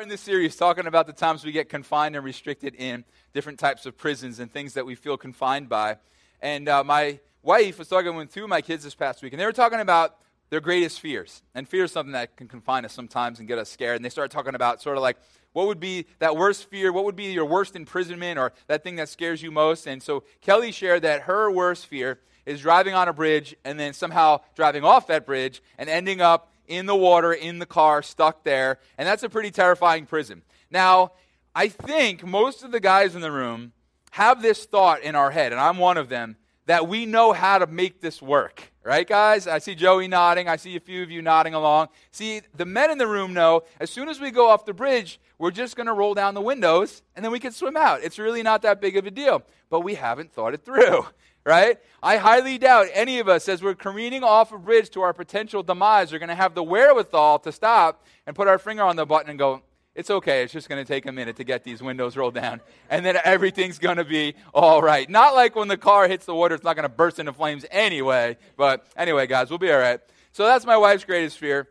are in this series talking about the times we get confined and restricted in different types of prisons and things that we feel confined by. And uh, my wife was talking with two of my kids this past week, and they were talking about their greatest fears. And fear is something that can confine us sometimes and get us scared. And they started talking about sort of like what would be that worst fear? What would be your worst imprisonment or that thing that scares you most? And so Kelly shared that her worst fear is driving on a bridge and then somehow driving off that bridge and ending up in the water, in the car, stuck there. And that's a pretty terrifying prison. Now, I think most of the guys in the room have this thought in our head, and I'm one of them, that we know how to make this work. Right, guys? I see Joey nodding. I see a few of you nodding along. See, the men in the room know as soon as we go off the bridge, we're just going to roll down the windows and then we can swim out. It's really not that big of a deal. But we haven't thought it through right? I highly doubt any of us, as we're careening off a bridge to our potential demise, are going to have the wherewithal to stop and put our finger on the button and go, it's okay. It's just going to take a minute to get these windows rolled down. And then everything's going to be all right. Not like when the car hits the water, it's not going to burst into flames anyway. But anyway, guys, we'll be all right. So that's my wife's greatest fear.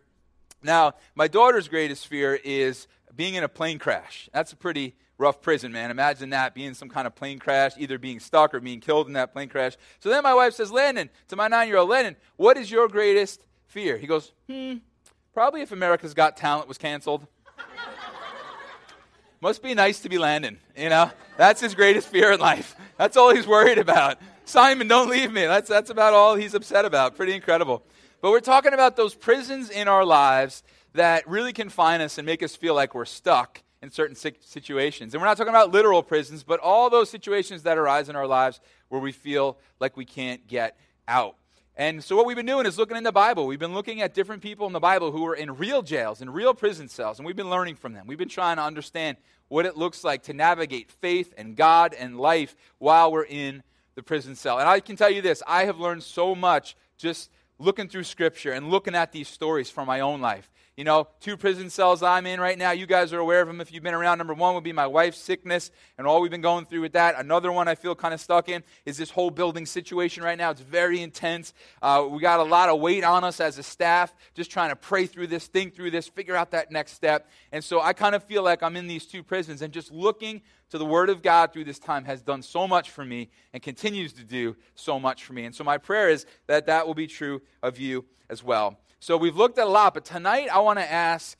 Now, my daughter's greatest fear is being in a plane crash. That's a pretty rough prison, man. Imagine that being some kind of plane crash, either being stuck or being killed in that plane crash. So then my wife says, Landon, to my nine year old Landon, what is your greatest fear? He goes, hmm, probably if America's Got Talent was canceled. Must be nice to be Landon, you know? That's his greatest fear in life. That's all he's worried about. Simon, don't leave me. That's, that's about all he's upset about. Pretty incredible. But we're talking about those prisons in our lives that really confine us and make us feel like we're stuck in certain situations. And we're not talking about literal prisons, but all those situations that arise in our lives where we feel like we can't get out. And so, what we've been doing is looking in the Bible. We've been looking at different people in the Bible who are in real jails, in real prison cells, and we've been learning from them. We've been trying to understand what it looks like to navigate faith and God and life while we're in the prison cell. And I can tell you this I have learned so much just looking through Scripture and looking at these stories from my own life. You know, two prison cells I'm in right now. You guys are aware of them if you've been around. Number one would be my wife's sickness and all we've been going through with that. Another one I feel kind of stuck in is this whole building situation right now. It's very intense. Uh, we got a lot of weight on us as a staff, just trying to pray through this, think through this, figure out that next step. And so I kind of feel like I'm in these two prisons and just looking to the Word of God through this time has done so much for me and continues to do so much for me. And so my prayer is that that will be true of you as well. So we've looked at a lot, but tonight I want to ask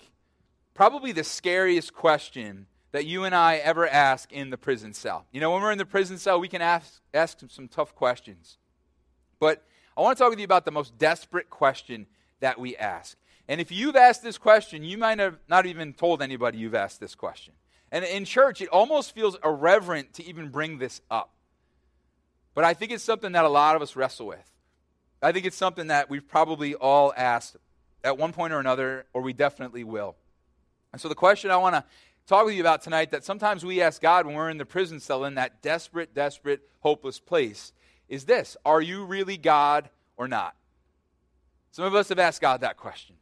probably the scariest question that you and I ever ask in the prison cell. You know, when we're in the prison cell, we can ask, ask some tough questions. But I want to talk with you about the most desperate question that we ask. And if you've asked this question, you might have not even told anybody you've asked this question. And in church, it almost feels irreverent to even bring this up. But I think it's something that a lot of us wrestle with. I think it's something that we've probably all asked at one point or another, or we definitely will. And so the question I want to talk with you about tonight that sometimes we ask God when we're in the prison cell in that desperate, desperate, hopeless place is this Are you really God or not? Some of us have asked God that question.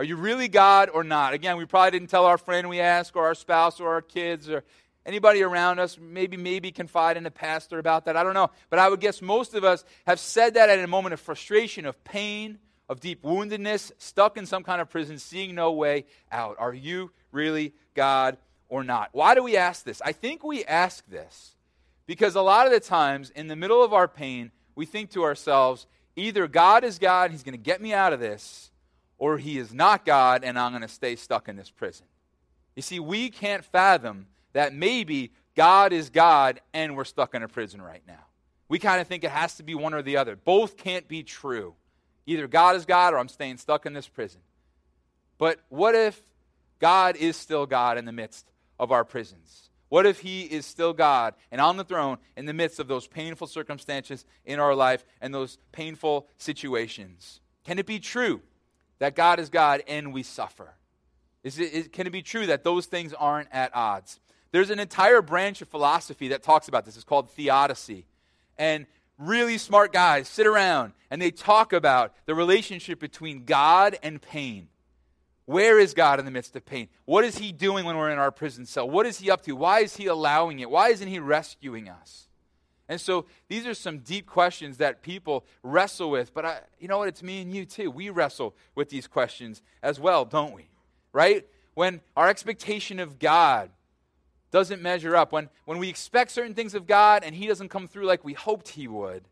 Are you really God or not? Again, we probably didn't tell our friend we asked, or our spouse, or our kids, or Anybody around us maybe maybe confide in a pastor about that? I don't know. But I would guess most of us have said that at a moment of frustration, of pain, of deep woundedness, stuck in some kind of prison, seeing no way out. Are you really God or not? Why do we ask this? I think we ask this because a lot of the times in the middle of our pain, we think to ourselves, either God is God, he's going to get me out of this, or he is not God, and I'm going to stay stuck in this prison. You see, we can't fathom that maybe God is God and we're stuck in a prison right now. We kind of think it has to be one or the other. Both can't be true. Either God is God or I'm staying stuck in this prison. But what if God is still God in the midst of our prisons? What if He is still God and on the throne in the midst of those painful circumstances in our life and those painful situations? Can it be true that God is God and we suffer? Is it, is, can it be true that those things aren't at odds? There's an entire branch of philosophy that talks about this. It's called theodicy. And really smart guys sit around and they talk about the relationship between God and pain. Where is God in the midst of pain? What is He doing when we're in our prison cell? What is He up to? Why is He allowing it? Why isn't He rescuing us? And so these are some deep questions that people wrestle with. But I, you know what? It's me and you too. We wrestle with these questions as well, don't we? Right? when our expectation of God doesn't measure up, when, when we expect certain things of God and He doesn't come through like we hoped He would,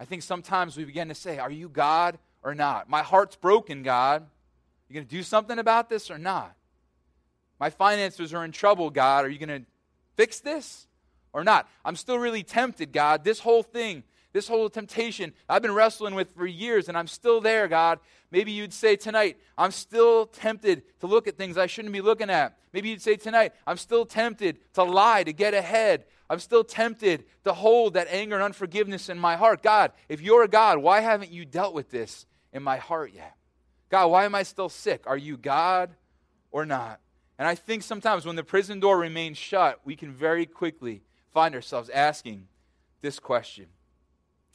I think sometimes we begin to say, Are you God or not? My heart's broken, God. You going to do something about this or not? My finances are in trouble, God. Are you going to fix this or not? I'm still really tempted, God. This whole thing, this whole temptation, I've been wrestling with for years and I'm still there, God. Maybe you'd say tonight, I'm still tempted to look at things I shouldn't be looking at. Maybe you'd say tonight, I'm still tempted to lie, to get ahead. I'm still tempted to hold that anger and unforgiveness in my heart. God, if you're God, why haven't you dealt with this in my heart yet? God, why am I still sick? Are you God or not? And I think sometimes when the prison door remains shut, we can very quickly find ourselves asking this question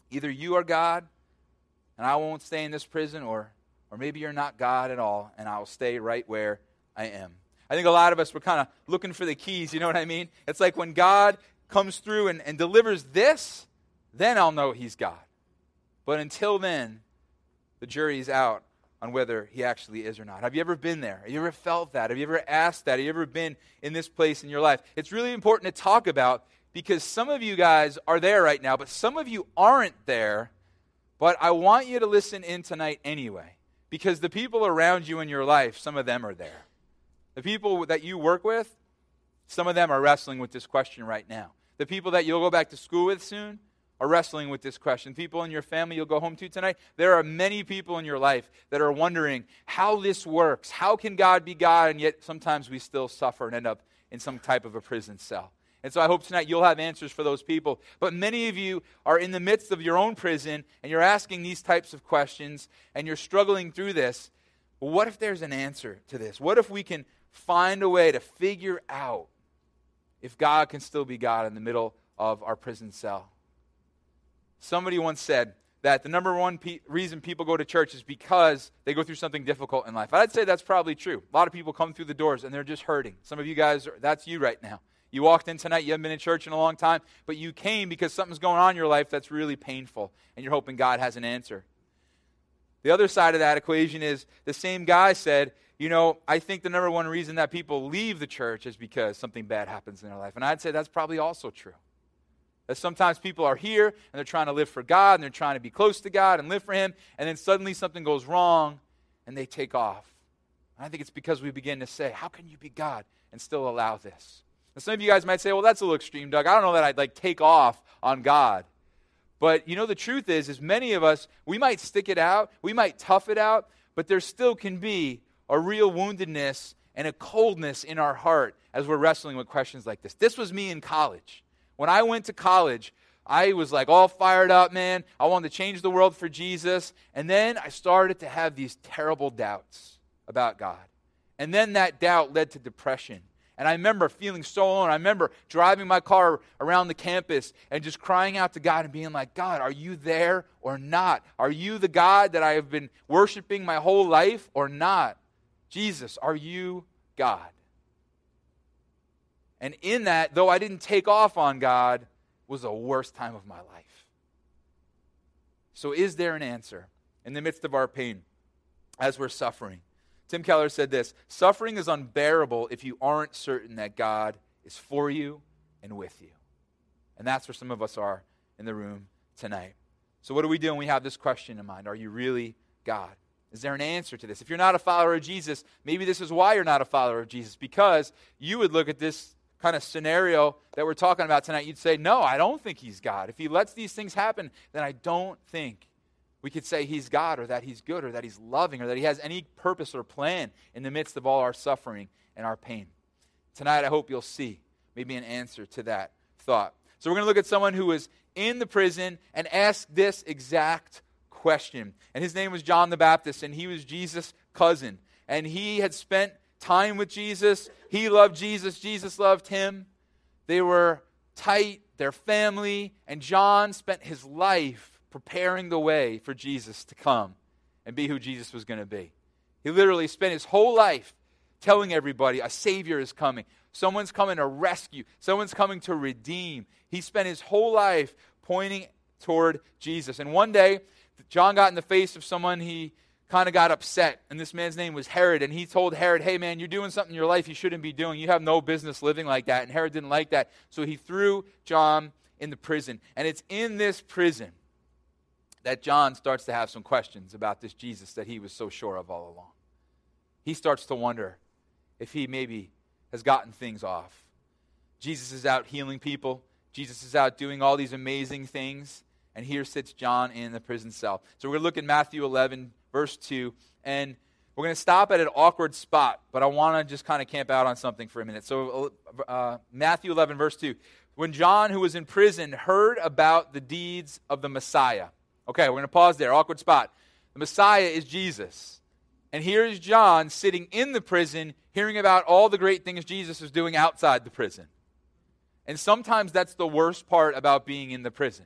Either you are God, and I won't stay in this prison, or, or maybe you're not God at all, and I'll stay right where I am. I think a lot of us were kind of looking for the keys, you know what I mean? It's like when God comes through and, and delivers this, then I'll know he's God. But until then, the jury's out on whether he actually is or not. Have you ever been there? Have you ever felt that? Have you ever asked that? Have you ever been in this place in your life? It's really important to talk about because some of you guys are there right now, but some of you aren't there. But I want you to listen in tonight anyway because the people around you in your life, some of them are there. The people that you work with, some of them are wrestling with this question right now. The people that you'll go back to school with soon are wrestling with this question. People in your family you'll go home to tonight, there are many people in your life that are wondering how this works. How can God be God? And yet sometimes we still suffer and end up in some type of a prison cell. And so I hope tonight you'll have answers for those people. But many of you are in the midst of your own prison and you're asking these types of questions and you're struggling through this. Well, what if there's an answer to this? What if we can find a way to figure out if God can still be God in the middle of our prison cell? Somebody once said that the number one pe- reason people go to church is because they go through something difficult in life. I'd say that's probably true. A lot of people come through the doors and they're just hurting. Some of you guys, that's you right now. You walked in tonight, you haven't been in church in a long time, but you came because something's going on in your life that's really painful, and you're hoping God has an answer. The other side of that equation is the same guy said, You know, I think the number one reason that people leave the church is because something bad happens in their life. And I'd say that's probably also true. That sometimes people are here and they're trying to live for God and they're trying to be close to God and live for Him, and then suddenly something goes wrong and they take off. And I think it's because we begin to say, How can you be God and still allow this? And some of you guys might say, Well, that's a little extreme, Doug. I don't know that I'd like take off on God. But you know, the truth is, is many of us, we might stick it out, we might tough it out, but there still can be a real woundedness and a coldness in our heart as we're wrestling with questions like this. This was me in college. When I went to college, I was like all fired up, man. I wanted to change the world for Jesus. And then I started to have these terrible doubts about God. And then that doubt led to depression. And I remember feeling so alone. I remember driving my car around the campus and just crying out to God and being like, God, are you there or not? Are you the God that I have been worshiping my whole life or not? Jesus, are you God? And in that, though I didn't take off on God, was the worst time of my life. So, is there an answer in the midst of our pain as we're suffering? Tim Keller said this Suffering is unbearable if you aren't certain that God is for you and with you. And that's where some of us are in the room tonight. So, what do we do when we have this question in mind? Are you really God? Is there an answer to this? If you're not a follower of Jesus, maybe this is why you're not a follower of Jesus, because you would look at this kind of scenario that we're talking about tonight, you'd say, No, I don't think he's God. If he lets these things happen, then I don't think we could say he's God or that he's good or that he's loving or that he has any purpose or plan in the midst of all our suffering and our pain. Tonight, I hope you'll see maybe an answer to that thought. So, we're going to look at someone who was in the prison and asked this exact question. And his name was John the Baptist, and he was Jesus' cousin. And he had spent time with Jesus. He loved Jesus, Jesus loved him. They were tight, their family, and John spent his life preparing the way for Jesus to come and be who Jesus was going to be. He literally spent his whole life telling everybody a Savior is coming. Someone's coming to rescue, someone's coming to redeem. He spent his whole life pointing toward Jesus. And one day, John got in the face of someone he kind of got upset. And this man's name was Herod. And he told Herod, hey, man, you're doing something in your life you shouldn't be doing. You have no business living like that. And Herod didn't like that. So he threw John in the prison. And it's in this prison that John starts to have some questions about this Jesus that he was so sure of all along. He starts to wonder if he maybe has gotten things off. Jesus is out healing people, Jesus is out doing all these amazing things. And here sits John in the prison cell. So we're going to look at Matthew 11, verse 2. And we're going to stop at an awkward spot, but I want to just kind of camp out on something for a minute. So, uh, Matthew 11, verse 2. When John, who was in prison, heard about the deeds of the Messiah. Okay, we're going to pause there. Awkward spot. The Messiah is Jesus. And here's John sitting in the prison, hearing about all the great things Jesus is doing outside the prison. And sometimes that's the worst part about being in the prison.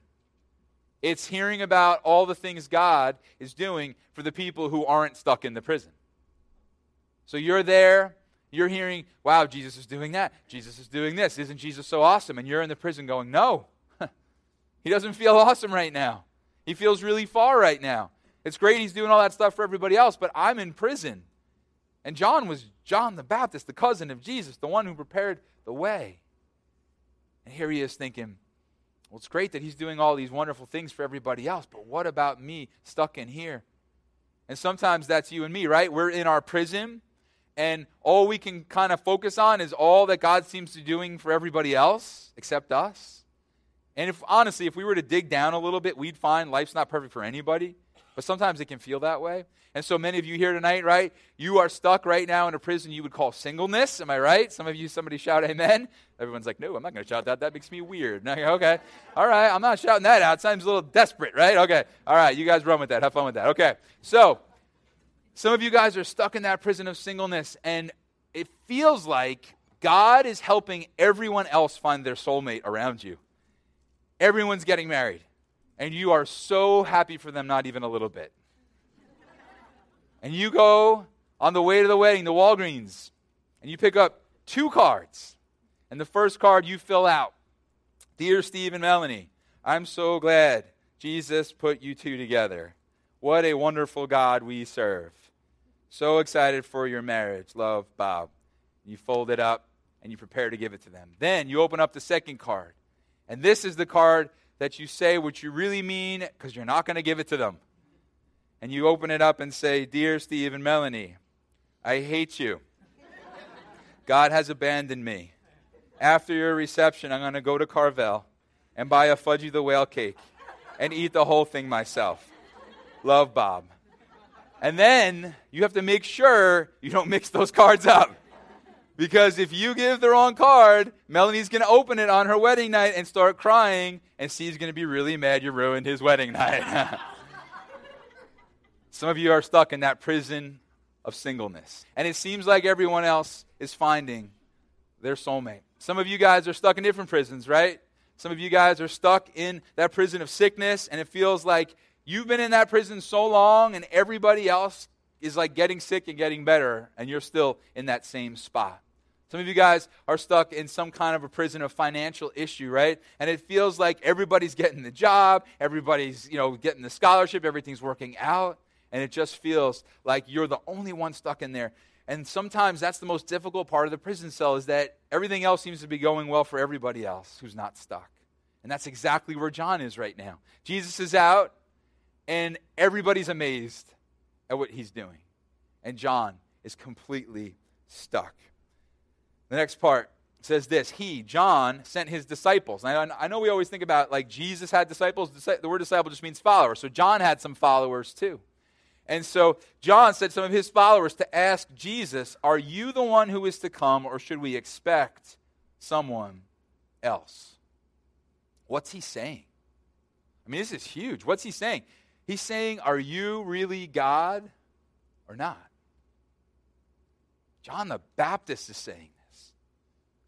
It's hearing about all the things God is doing for the people who aren't stuck in the prison. So you're there, you're hearing, wow, Jesus is doing that. Jesus is doing this. Isn't Jesus so awesome? And you're in the prison going, no, he doesn't feel awesome right now. He feels really far right now. It's great he's doing all that stuff for everybody else, but I'm in prison. And John was John the Baptist, the cousin of Jesus, the one who prepared the way. And here he is thinking, well, it's great that he's doing all these wonderful things for everybody else, but what about me stuck in here? And sometimes that's you and me, right? We're in our prison, and all we can kind of focus on is all that God seems to be doing for everybody else except us. And if honestly, if we were to dig down a little bit, we'd find life's not perfect for anybody. But sometimes it can feel that way. And so many of you here tonight, right? You are stuck right now in a prison you would call singleness. Am I right? Some of you, somebody shout amen. Everyone's like, no, I'm not going to shout that. That makes me weird. okay. All right. I'm not shouting that out. Sounds a little desperate, right? Okay. All right. You guys run with that. Have fun with that. Okay. So some of you guys are stuck in that prison of singleness, and it feels like God is helping everyone else find their soulmate around you. Everyone's getting married and you are so happy for them, not even a little bit. And you go on the way to the wedding, the Walgreens, and you pick up two cards. And the first card you fill out Dear Steve and Melanie, I'm so glad Jesus put you two together. What a wonderful God we serve. So excited for your marriage. Love, Bob. You fold it up and you prepare to give it to them. Then you open up the second card. And this is the card that you say what you really mean because you're not going to give it to them. And you open it up and say, Dear Steve and Melanie, I hate you. God has abandoned me. After your reception, I'm going to go to Carvel and buy a Fudgy the Whale cake and eat the whole thing myself. Love, Bob. And then you have to make sure you don't mix those cards up. Because if you give the wrong card, Melanie's going to open it on her wedding night and start crying, and Steve's going to be really mad you ruined his wedding night. Some of you are stuck in that prison of singleness. And it seems like everyone else is finding their soulmate. Some of you guys are stuck in different prisons, right? Some of you guys are stuck in that prison of sickness, and it feels like you've been in that prison so long, and everybody else is like getting sick and getting better, and you're still in that same spot. Some of you guys are stuck in some kind of a prison of financial issue, right? And it feels like everybody's getting the job, everybody's, you know, getting the scholarship, everything's working out, and it just feels like you're the only one stuck in there. And sometimes that's the most difficult part of the prison cell is that everything else seems to be going well for everybody else who's not stuck. And that's exactly where John is right now. Jesus is out, and everybody's amazed at what he's doing. And John is completely stuck. The next part says this He, John, sent his disciples. I, I know we always think about like Jesus had disciples. The word disciple just means follower. So John had some followers too. And so John said some of his followers to ask Jesus, Are you the one who is to come, or should we expect someone else? What's he saying? I mean, this is huge. What's he saying? He's saying, Are you really God or not? John the Baptist is saying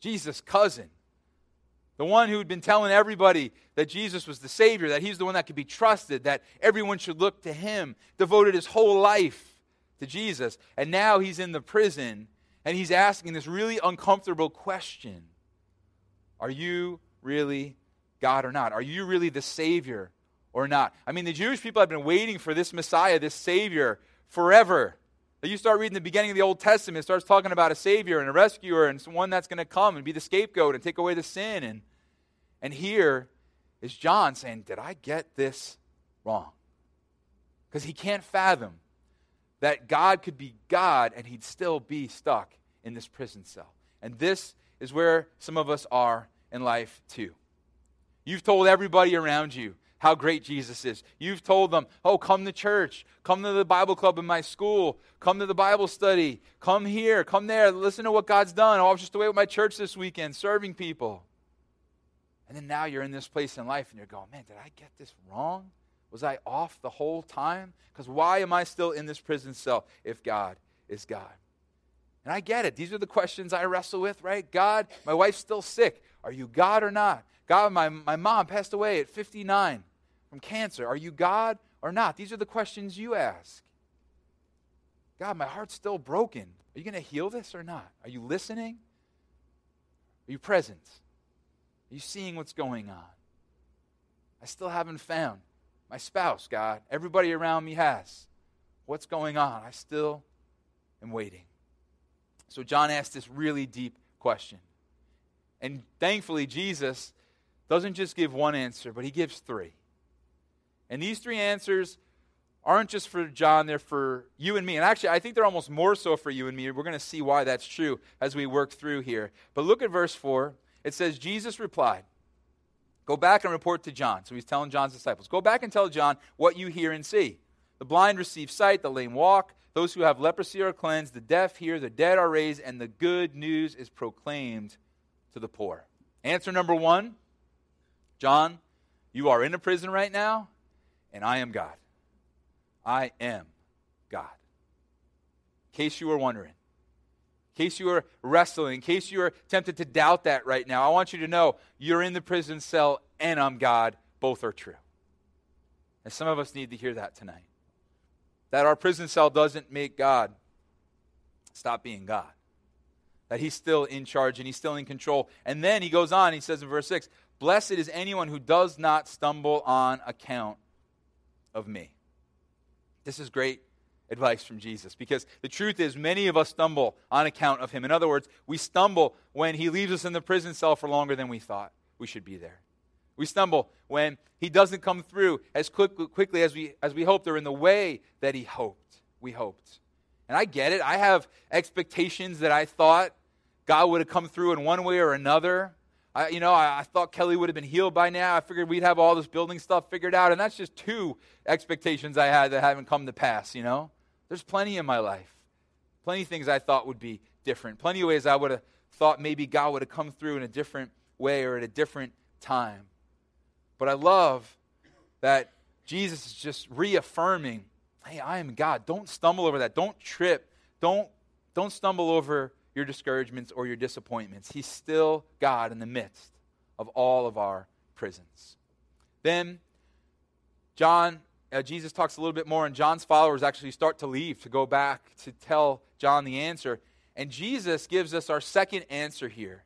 Jesus' cousin, the one who had been telling everybody that Jesus was the Savior, that he's the one that could be trusted, that everyone should look to him, devoted his whole life to Jesus. And now he's in the prison and he's asking this really uncomfortable question Are you really God or not? Are you really the Savior or not? I mean, the Jewish people have been waiting for this Messiah, this Savior, forever. You start reading the beginning of the Old Testament, it starts talking about a Savior and a rescuer and someone that's going to come and be the scapegoat and take away the sin. And, and here is John saying, Did I get this wrong? Because he can't fathom that God could be God and he'd still be stuck in this prison cell. And this is where some of us are in life too. You've told everybody around you how great Jesus is. You've told them, oh, come to church, come to the Bible club in my school, come to the Bible study, come here, come there, listen to what God's done. Oh, I was just away with my church this weekend serving people. And then now you're in this place in life and you're going, man, did I get this wrong? Was I off the whole time? Because why am I still in this prison cell if God is God? And I get it. These are the questions I wrestle with, right? God, my wife's still sick. Are you God or not? God, my, my mom passed away at 59 from cancer. Are you God or not? These are the questions you ask. God, my heart's still broken. Are you going to heal this or not? Are you listening? Are you present? Are you seeing what's going on? I still haven't found my spouse, God. Everybody around me has. What's going on? I still am waiting. So John asked this really deep question. And thankfully, Jesus doesn't just give one answer, but he gives three. And these three answers aren't just for John, they're for you and me. And actually, I think they're almost more so for you and me. We're going to see why that's true as we work through here. But look at verse 4. It says, Jesus replied, Go back and report to John. So he's telling John's disciples, Go back and tell John what you hear and see. The blind receive sight, the lame walk, those who have leprosy are cleansed, the deaf hear, the dead are raised, and the good news is proclaimed to the poor. Answer number one John, you are in a prison right now and I am God. I am God. In case you were wondering, in case you were wrestling, in case you are tempted to doubt that right now, I want you to know you're in the prison cell and I'm God. Both are true. And some of us need to hear that tonight. That our prison cell doesn't make God stop being God. That he's still in charge and he's still in control. And then he goes on, he says in verse 6 Blessed is anyone who does not stumble on account of me. This is great advice from Jesus because the truth is, many of us stumble on account of him. In other words, we stumble when he leaves us in the prison cell for longer than we thought we should be there. We stumble when he doesn't come through as quick, quickly as we, as we hoped or in the way that he hoped. We hoped. And I get it. I have expectations that I thought God would have come through in one way or another. I, you know, I, I, thought Kelly would have been healed by now. I figured we'd have all this building stuff figured out. And that's just two expectations I had that haven't come to pass, you know? There's plenty in my life. Plenty of things I thought would be different. Plenty of ways I would have thought maybe God would have come through in a different way or at a different time. But I love that Jesus is just reaffirming hey, I am God. Don't stumble over that. Don't trip. Don't, don't stumble over your discouragements or your disappointments. He's still God in the midst of all of our prisons. Then, John, uh, Jesus talks a little bit more, and John's followers actually start to leave to go back to tell John the answer. And Jesus gives us our second answer here.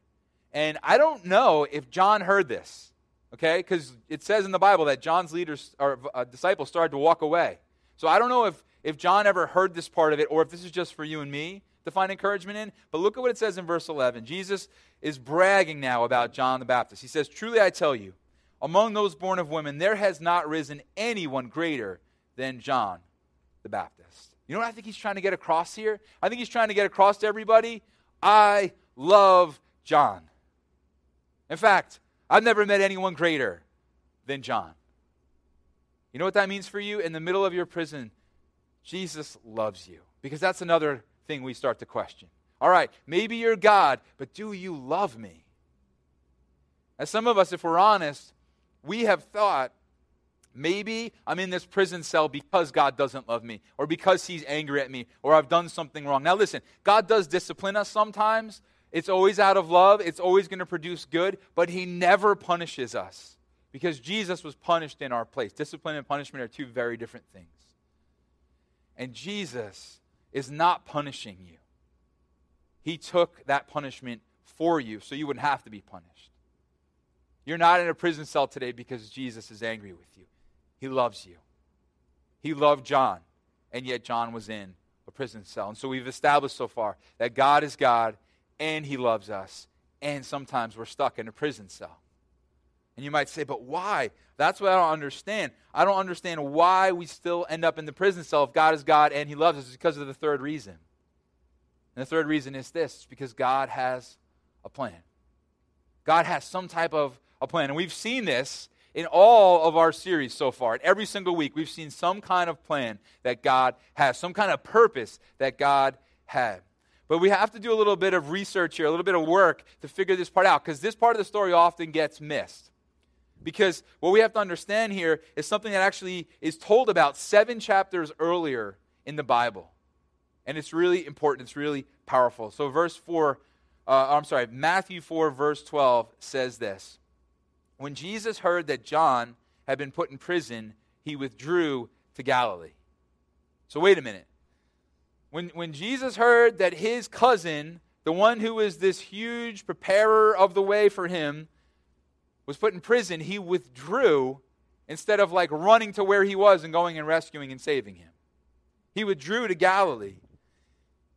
And I don't know if John heard this, okay? Because it says in the Bible that John's leaders or uh, disciples started to walk away. So I don't know if, if John ever heard this part of it or if this is just for you and me to find encouragement in. But look at what it says in verse 11. Jesus is bragging now about John the Baptist. He says, Truly I tell you, among those born of women, there has not risen anyone greater than John the Baptist. You know what I think he's trying to get across here? I think he's trying to get across to everybody I love John. In fact, I've never met anyone greater than John. You know what that means for you? In the middle of your prison, Jesus loves you. Because that's another thing we start to question. All right, maybe you're God, but do you love me? As some of us, if we're honest, we have thought maybe I'm in this prison cell because God doesn't love me, or because He's angry at me, or I've done something wrong. Now, listen, God does discipline us sometimes. It's always out of love, it's always going to produce good, but He never punishes us because Jesus was punished in our place. Discipline and punishment are two very different things. And Jesus is not punishing you. He took that punishment for you so you wouldn't have to be punished. You're not in a prison cell today because Jesus is angry with you. He loves you. He loved John, and yet John was in a prison cell. And so we've established so far that God is God and he loves us, and sometimes we're stuck in a prison cell. And you might say, but why? That's what I don't understand. I don't understand why we still end up in the prison cell if God is God and He loves us. It's because of the third reason. And the third reason is this it's because God has a plan. God has some type of a plan. And we've seen this in all of our series so far. Every single week, we've seen some kind of plan that God has, some kind of purpose that God had. But we have to do a little bit of research here, a little bit of work to figure this part out, because this part of the story often gets missed. Because what we have to understand here is something that actually is told about seven chapters earlier in the Bible. And it's really important, it's really powerful. So, verse 4, uh, I'm sorry, Matthew 4, verse 12 says this When Jesus heard that John had been put in prison, he withdrew to Galilee. So, wait a minute. When, when Jesus heard that his cousin, the one who was this huge preparer of the way for him, was put in prison, he withdrew instead of like running to where he was and going and rescuing and saving him. He withdrew to Galilee.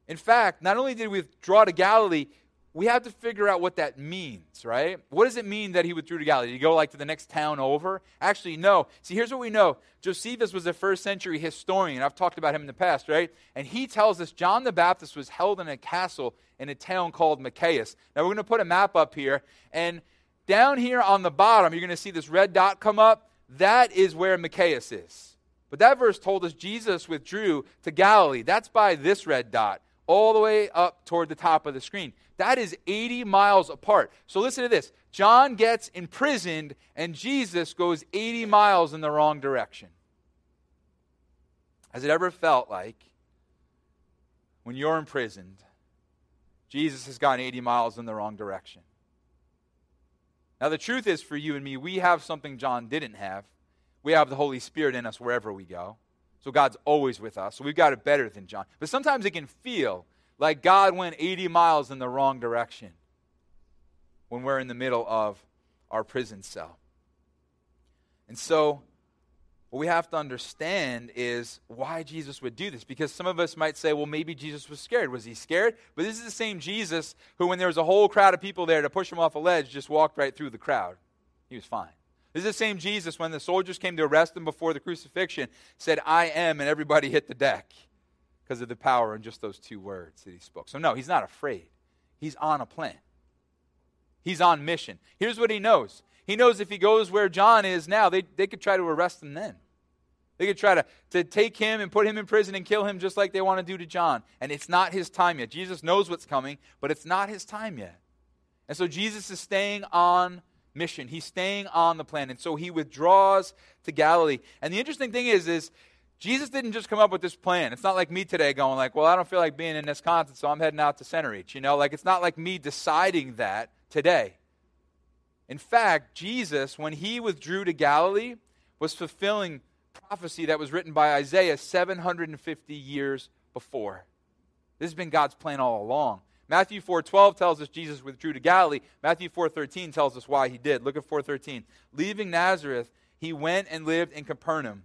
In fact, not only did he withdraw to Galilee, we have to figure out what that means, right? What does it mean that he withdrew to Galilee? Did he go like to the next town over? Actually, no. See, here's what we know Josephus was a first century historian. I've talked about him in the past, right? And he tells us John the Baptist was held in a castle in a town called Machaerus. Now, we're going to put a map up here, and down here on the bottom, you're going to see this red dot come up. That is where Machaerus is. But that verse told us Jesus withdrew to Galilee. That's by this red dot, all the way up toward the top of the screen. That is 80 miles apart. So listen to this John gets imprisoned, and Jesus goes 80 miles in the wrong direction. Has it ever felt like when you're imprisoned, Jesus has gone 80 miles in the wrong direction? Now, the truth is for you and me, we have something John didn't have. We have the Holy Spirit in us wherever we go. So God's always with us. So we've got it better than John. But sometimes it can feel like God went 80 miles in the wrong direction when we're in the middle of our prison cell. And so what we have to understand is why Jesus would do this. Because some of us might say, well, maybe Jesus was scared. Was he scared? But this is the same Jesus who, when there was a whole crowd of people there to push him off a ledge, just walked right through the crowd. He was fine. This is the same Jesus when the soldiers came to arrest him before the crucifixion, said, I am, and everybody hit the deck because of the power in just those two words that he spoke. So, no, he's not afraid. He's on a plan, he's on mission. Here's what he knows he knows if he goes where John is now, they, they could try to arrest him then. They could try to, to take him and put him in prison and kill him just like they want to do to John. And it's not his time yet. Jesus knows what's coming, but it's not his time yet. And so Jesus is staying on mission. He's staying on the plan. And so he withdraws to Galilee. And the interesting thing is, is Jesus didn't just come up with this plan. It's not like me today going like, well, I don't feel like being in Wisconsin, so I'm heading out to Centereach. You know, like it's not like me deciding that today. In fact, Jesus, when he withdrew to Galilee, was fulfilling prophecy that was written by Isaiah 750 years before. This has been God's plan all along. Matthew 4:12 tells us Jesus withdrew to Galilee. Matthew 4:13 tells us why he did. Look at 4:13. Leaving Nazareth, he went and lived in Capernaum,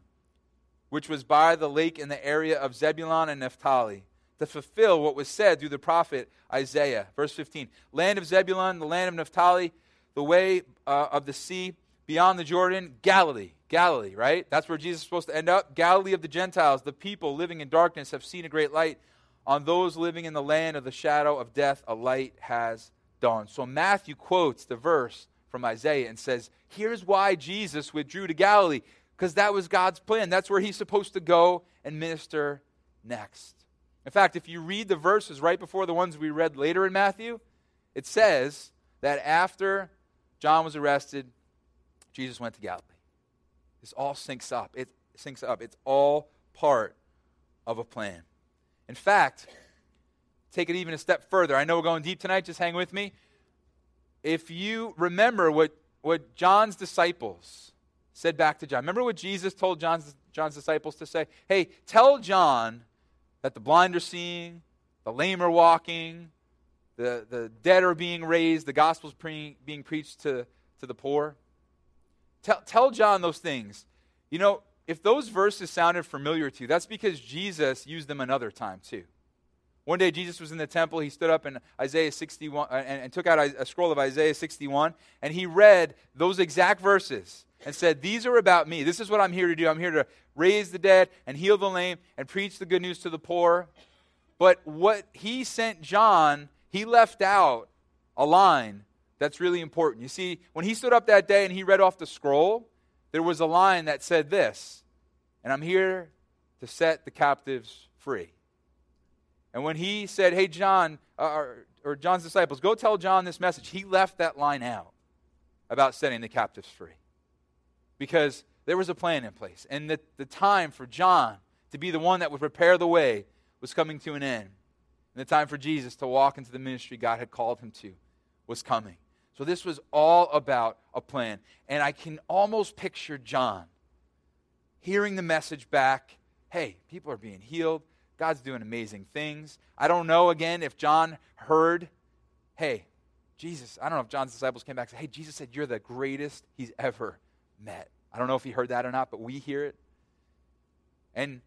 which was by the lake in the area of Zebulun and Naphtali, to fulfill what was said through the prophet Isaiah. Verse 15. Land of Zebulun, the land of Naphtali, the way uh, of the sea beyond the Jordan, Galilee. Galilee, right? That's where Jesus is supposed to end up. Galilee of the Gentiles, the people living in darkness have seen a great light. On those living in the land of the shadow of death, a light has dawned. So Matthew quotes the verse from Isaiah and says, Here's why Jesus withdrew to Galilee, because that was God's plan. That's where he's supposed to go and minister next. In fact, if you read the verses right before the ones we read later in Matthew, it says that after John was arrested, Jesus went to Galilee. This all syncs up. It syncs up. It's all part of a plan. In fact, take it even a step further. I know we're going deep tonight, just hang with me. If you remember what, what John's disciples said back to John, remember what Jesus told John's, John's disciples to say? Hey, tell John that the blind are seeing, the lame are walking, the, the dead are being raised, the gospel's pre- being preached to, to the poor. Tell, tell John those things. You know, if those verses sounded familiar to you, that's because Jesus used them another time too. One day Jesus was in the temple. He stood up in Isaiah 61 uh, and, and took out a scroll of Isaiah 61, and he read those exact verses and said, These are about me. This is what I'm here to do. I'm here to raise the dead and heal the lame and preach the good news to the poor. But what he sent John, he left out a line that's really important. You see, when he stood up that day and he read off the scroll, there was a line that said this, and I'm here to set the captives free. And when he said, Hey, John, uh, or, or John's disciples, go tell John this message, he left that line out about setting the captives free. Because there was a plan in place. And the, the time for John to be the one that would prepare the way was coming to an end. And the time for Jesus to walk into the ministry God had called him to was coming. So this was all about a plan. And I can almost picture John hearing the message back hey, people are being healed. God's doing amazing things. I don't know, again, if John heard, hey, Jesus, I don't know if John's disciples came back and said, hey, Jesus said you're the greatest he's ever met. I don't know if he heard that or not, but we hear it. And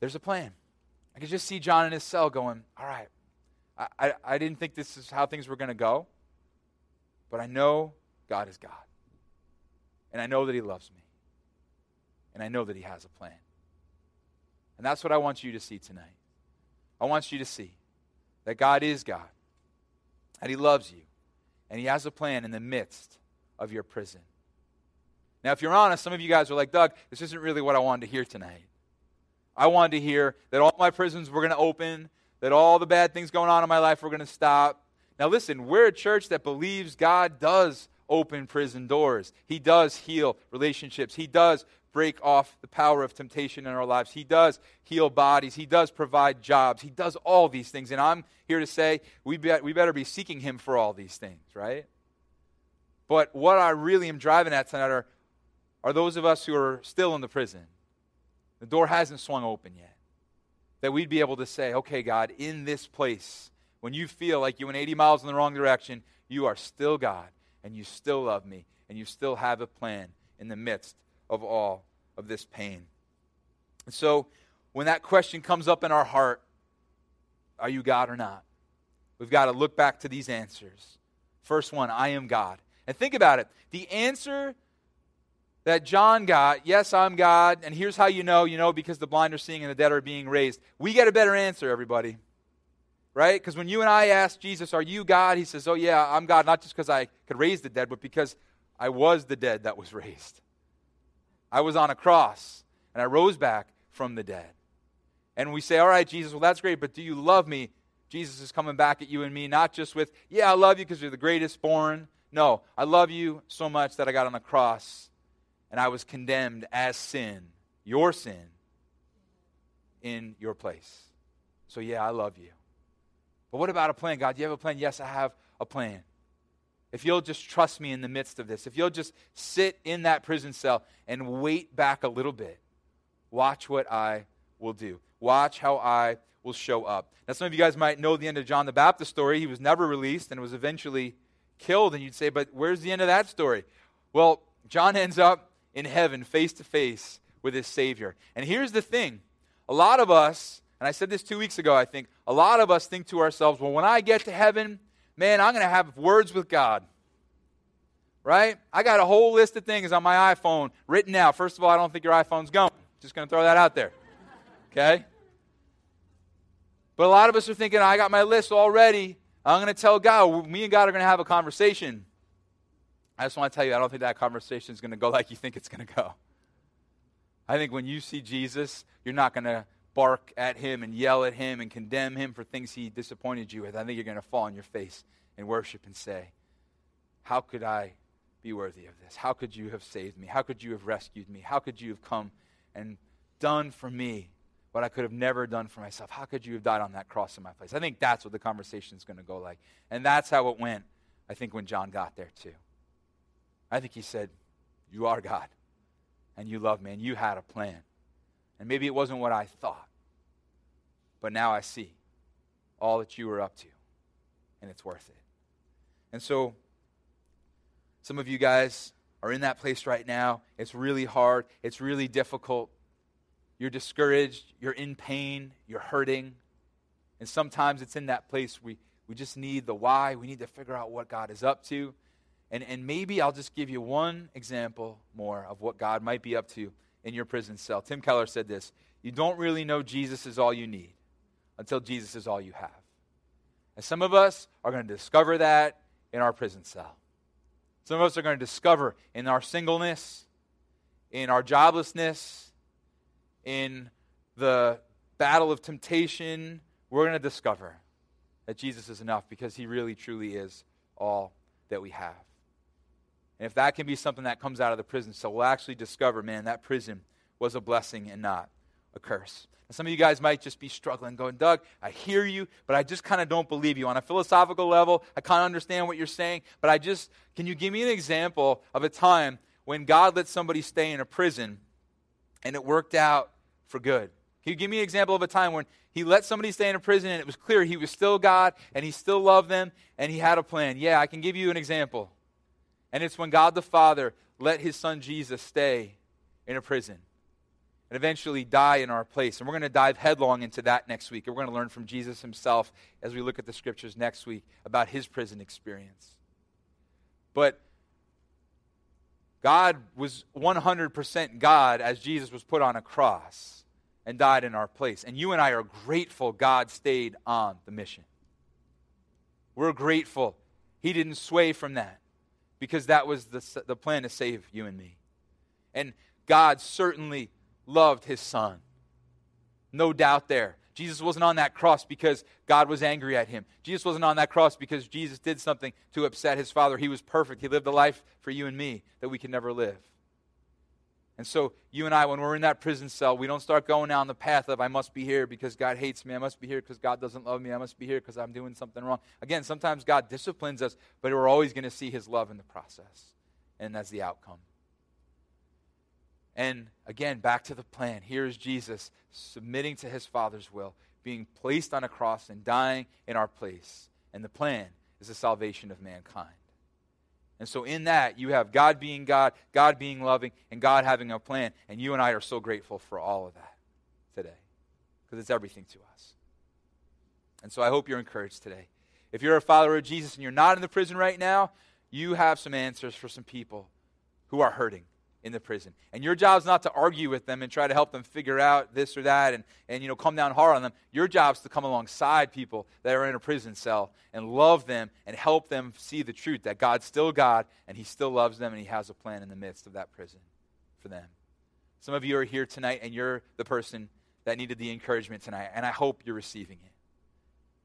there's a plan. I could just see John in his cell going, all right, I, I, I didn't think this is how things were going to go. But I know God is God. And I know that He loves me. And I know that He has a plan. And that's what I want you to see tonight. I want you to see that God is God, that He loves you, and He has a plan in the midst of your prison. Now, if you're honest, some of you guys are like, Doug, this isn't really what I wanted to hear tonight. I wanted to hear that all my prisons were going to open, that all the bad things going on in my life were going to stop, now, listen, we're a church that believes God does open prison doors. He does heal relationships. He does break off the power of temptation in our lives. He does heal bodies. He does provide jobs. He does all these things. And I'm here to say we, be, we better be seeking Him for all these things, right? But what I really am driving at tonight are, are those of us who are still in the prison. The door hasn't swung open yet. That we'd be able to say, okay, God, in this place, when you feel like you went 80 miles in the wrong direction, you are still God and you still love me and you still have a plan in the midst of all of this pain. And so, when that question comes up in our heart, are you God or not? We've got to look back to these answers. First one, I am God. And think about it. The answer that John got, yes, I'm God, and here's how you know, you know, because the blind are seeing and the dead are being raised. We get a better answer, everybody right? Because when you and I ask Jesus, Are you God? He says, Oh, yeah, I'm God, not just because I could raise the dead, but because I was the dead that was raised. I was on a cross, and I rose back from the dead. And we say, All right, Jesus, well, that's great, but do you love me? Jesus is coming back at you and me, not just with, Yeah, I love you because you're the greatest born. No, I love you so much that I got on the cross and I was condemned as sin, your sin, in your place. So, yeah, I love you. But what about a plan, God? Do you have a plan? Yes, I have a plan. If you'll just trust me in the midst of this, if you'll just sit in that prison cell and wait back a little bit, watch what I will do. Watch how I will show up. Now, some of you guys might know the end of John the Baptist story. He was never released and was eventually killed. And you'd say, but where's the end of that story? Well, John ends up in heaven face to face with his Savior. And here's the thing a lot of us and I said this two weeks ago, I think, a lot of us think to ourselves, well, when I get to heaven, man, I'm going to have words with God. Right? I got a whole list of things on my iPhone written out. First of all, I don't think your iPhone's going. Just going to throw that out there. Okay? But a lot of us are thinking, I got my list already. I'm going to tell God. Me and God are going to have a conversation. I just want to tell you, I don't think that conversation is going to go like you think it's going to go. I think when you see Jesus, you're not going to bark at him and yell at him and condemn him for things he disappointed you with, I think you're going to fall on your face and worship and say, How could I be worthy of this? How could you have saved me? How could you have rescued me? How could you have come and done for me what I could have never done for myself? How could you have died on that cross in my place? I think that's what the conversation is going to go like. And that's how it went, I think, when John got there, too. I think he said, You are God, and you love me, and you had a plan. And maybe it wasn't what I thought. But now I see all that you were up to, and it's worth it. And so, some of you guys are in that place right now. It's really hard, it's really difficult. You're discouraged, you're in pain, you're hurting. And sometimes it's in that place we, we just need the why. We need to figure out what God is up to. And, and maybe I'll just give you one example more of what God might be up to in your prison cell. Tim Keller said this You don't really know Jesus is all you need until Jesus is all you have. And some of us are going to discover that in our prison cell. Some of us are going to discover in our singleness, in our joblessness, in the battle of temptation, we're going to discover that Jesus is enough because he really, truly is all that we have. And if that can be something that comes out of the prison so we'll actually discover, man, that prison was a blessing and not a curse. And some of you guys might just be struggling, going, Doug, I hear you, but I just kind of don't believe you. On a philosophical level, I kind of understand what you're saying, but I just, can you give me an example of a time when God let somebody stay in a prison and it worked out for good? Can you give me an example of a time when he let somebody stay in a prison and it was clear he was still God and he still loved them and he had a plan? Yeah, I can give you an example. And it's when God the Father let his son Jesus stay in a prison and eventually die in our place. And we're going to dive headlong into that next week. And we're going to learn from Jesus himself as we look at the scriptures next week about his prison experience. But God was 100% God as Jesus was put on a cross and died in our place. And you and I are grateful God stayed on the mission. We're grateful He didn't sway from that because that was the, the plan to save you and me. And God certainly loved His Son. No doubt there. Jesus wasn't on that cross because God was angry at him. Jesus wasn't on that cross because Jesus did something to upset his Father. He was perfect. He lived a life for you and me that we can never live. And so, you and I, when we're in that prison cell, we don't start going down the path of, I must be here because God hates me. I must be here because God doesn't love me. I must be here because I'm doing something wrong. Again, sometimes God disciplines us, but we're always going to see his love in the process. And that's the outcome. And again, back to the plan. Here's Jesus submitting to his Father's will, being placed on a cross and dying in our place. And the plan is the salvation of mankind. And so, in that, you have God being God, God being loving, and God having a plan. And you and I are so grateful for all of that today because it's everything to us. And so, I hope you're encouraged today. If you're a follower of Jesus and you're not in the prison right now, you have some answers for some people who are hurting in the prison. And your job is not to argue with them and try to help them figure out this or that and, and you know come down hard on them. Your job is to come alongside people that are in a prison cell and love them and help them see the truth that God's still God and He still loves them and He has a plan in the midst of that prison for them. Some of you are here tonight and you're the person that needed the encouragement tonight, and I hope you're receiving it.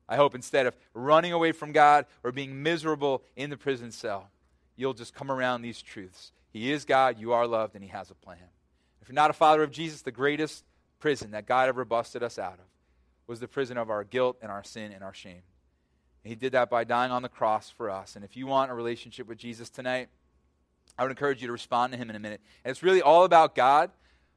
I hope instead of running away from God or being miserable in the prison cell, you'll just come around these truths he is God, you are loved, and He has a plan. If you're not a follower of Jesus, the greatest prison that God ever busted us out of was the prison of our guilt and our sin and our shame. And he did that by dying on the cross for us. And if you want a relationship with Jesus tonight, I would encourage you to respond to him in a minute. And it's really all about God.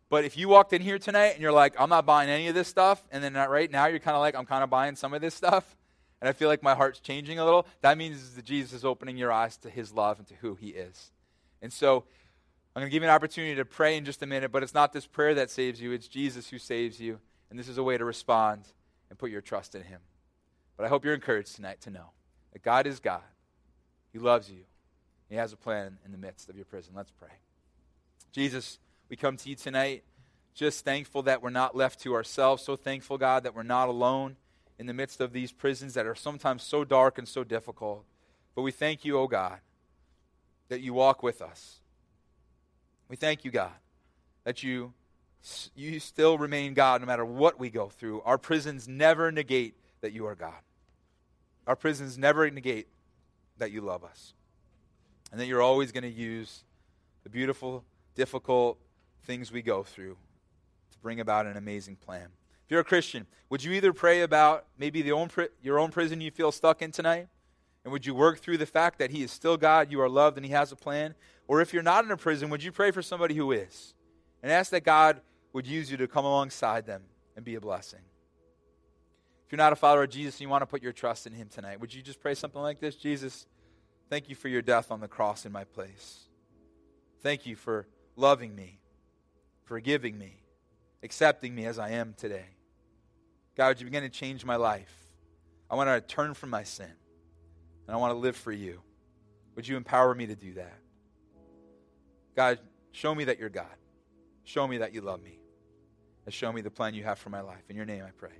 But if you walked in here tonight and you're like, I'm not buying any of this stuff, and then right now you're kind of like, I'm kind of buying some of this stuff, and I feel like my heart's changing a little, that means that Jesus is opening your eyes to his love and to who he is. And so I'm going to give you an opportunity to pray in just a minute, but it's not this prayer that saves you, it's Jesus who saves you. And this is a way to respond and put your trust in him. But I hope you're encouraged tonight to know that God is God. He loves you. He has a plan in the midst of your prison. Let's pray. Jesus, we come to you tonight just thankful that we're not left to ourselves. So thankful, God, that we're not alone in the midst of these prisons that are sometimes so dark and so difficult. But we thank you, oh God, that you walk with us. We thank you, God, that you, you still remain God no matter what we go through. Our prisons never negate that you are God. Our prisons never negate that you love us. And that you're always going to use the beautiful, difficult things we go through to bring about an amazing plan. If you're a Christian, would you either pray about maybe the own, your own prison you feel stuck in tonight? And would you work through the fact that He is still God, you are loved, and He has a plan? Or if you're not in a prison, would you pray for somebody who is? And ask that God would use you to come alongside them and be a blessing. If you're not a follower of Jesus and you want to put your trust in Him tonight, would you just pray something like this? Jesus, thank you for your death on the cross in my place. Thank you for loving me, forgiving me, accepting me as I am today. God, would you begin to change my life? I want to turn from my sin, and I want to live for you. Would you empower me to do that? God, show me that you're God. Show me that you love me. And show me the plan you have for my life. In your name I pray.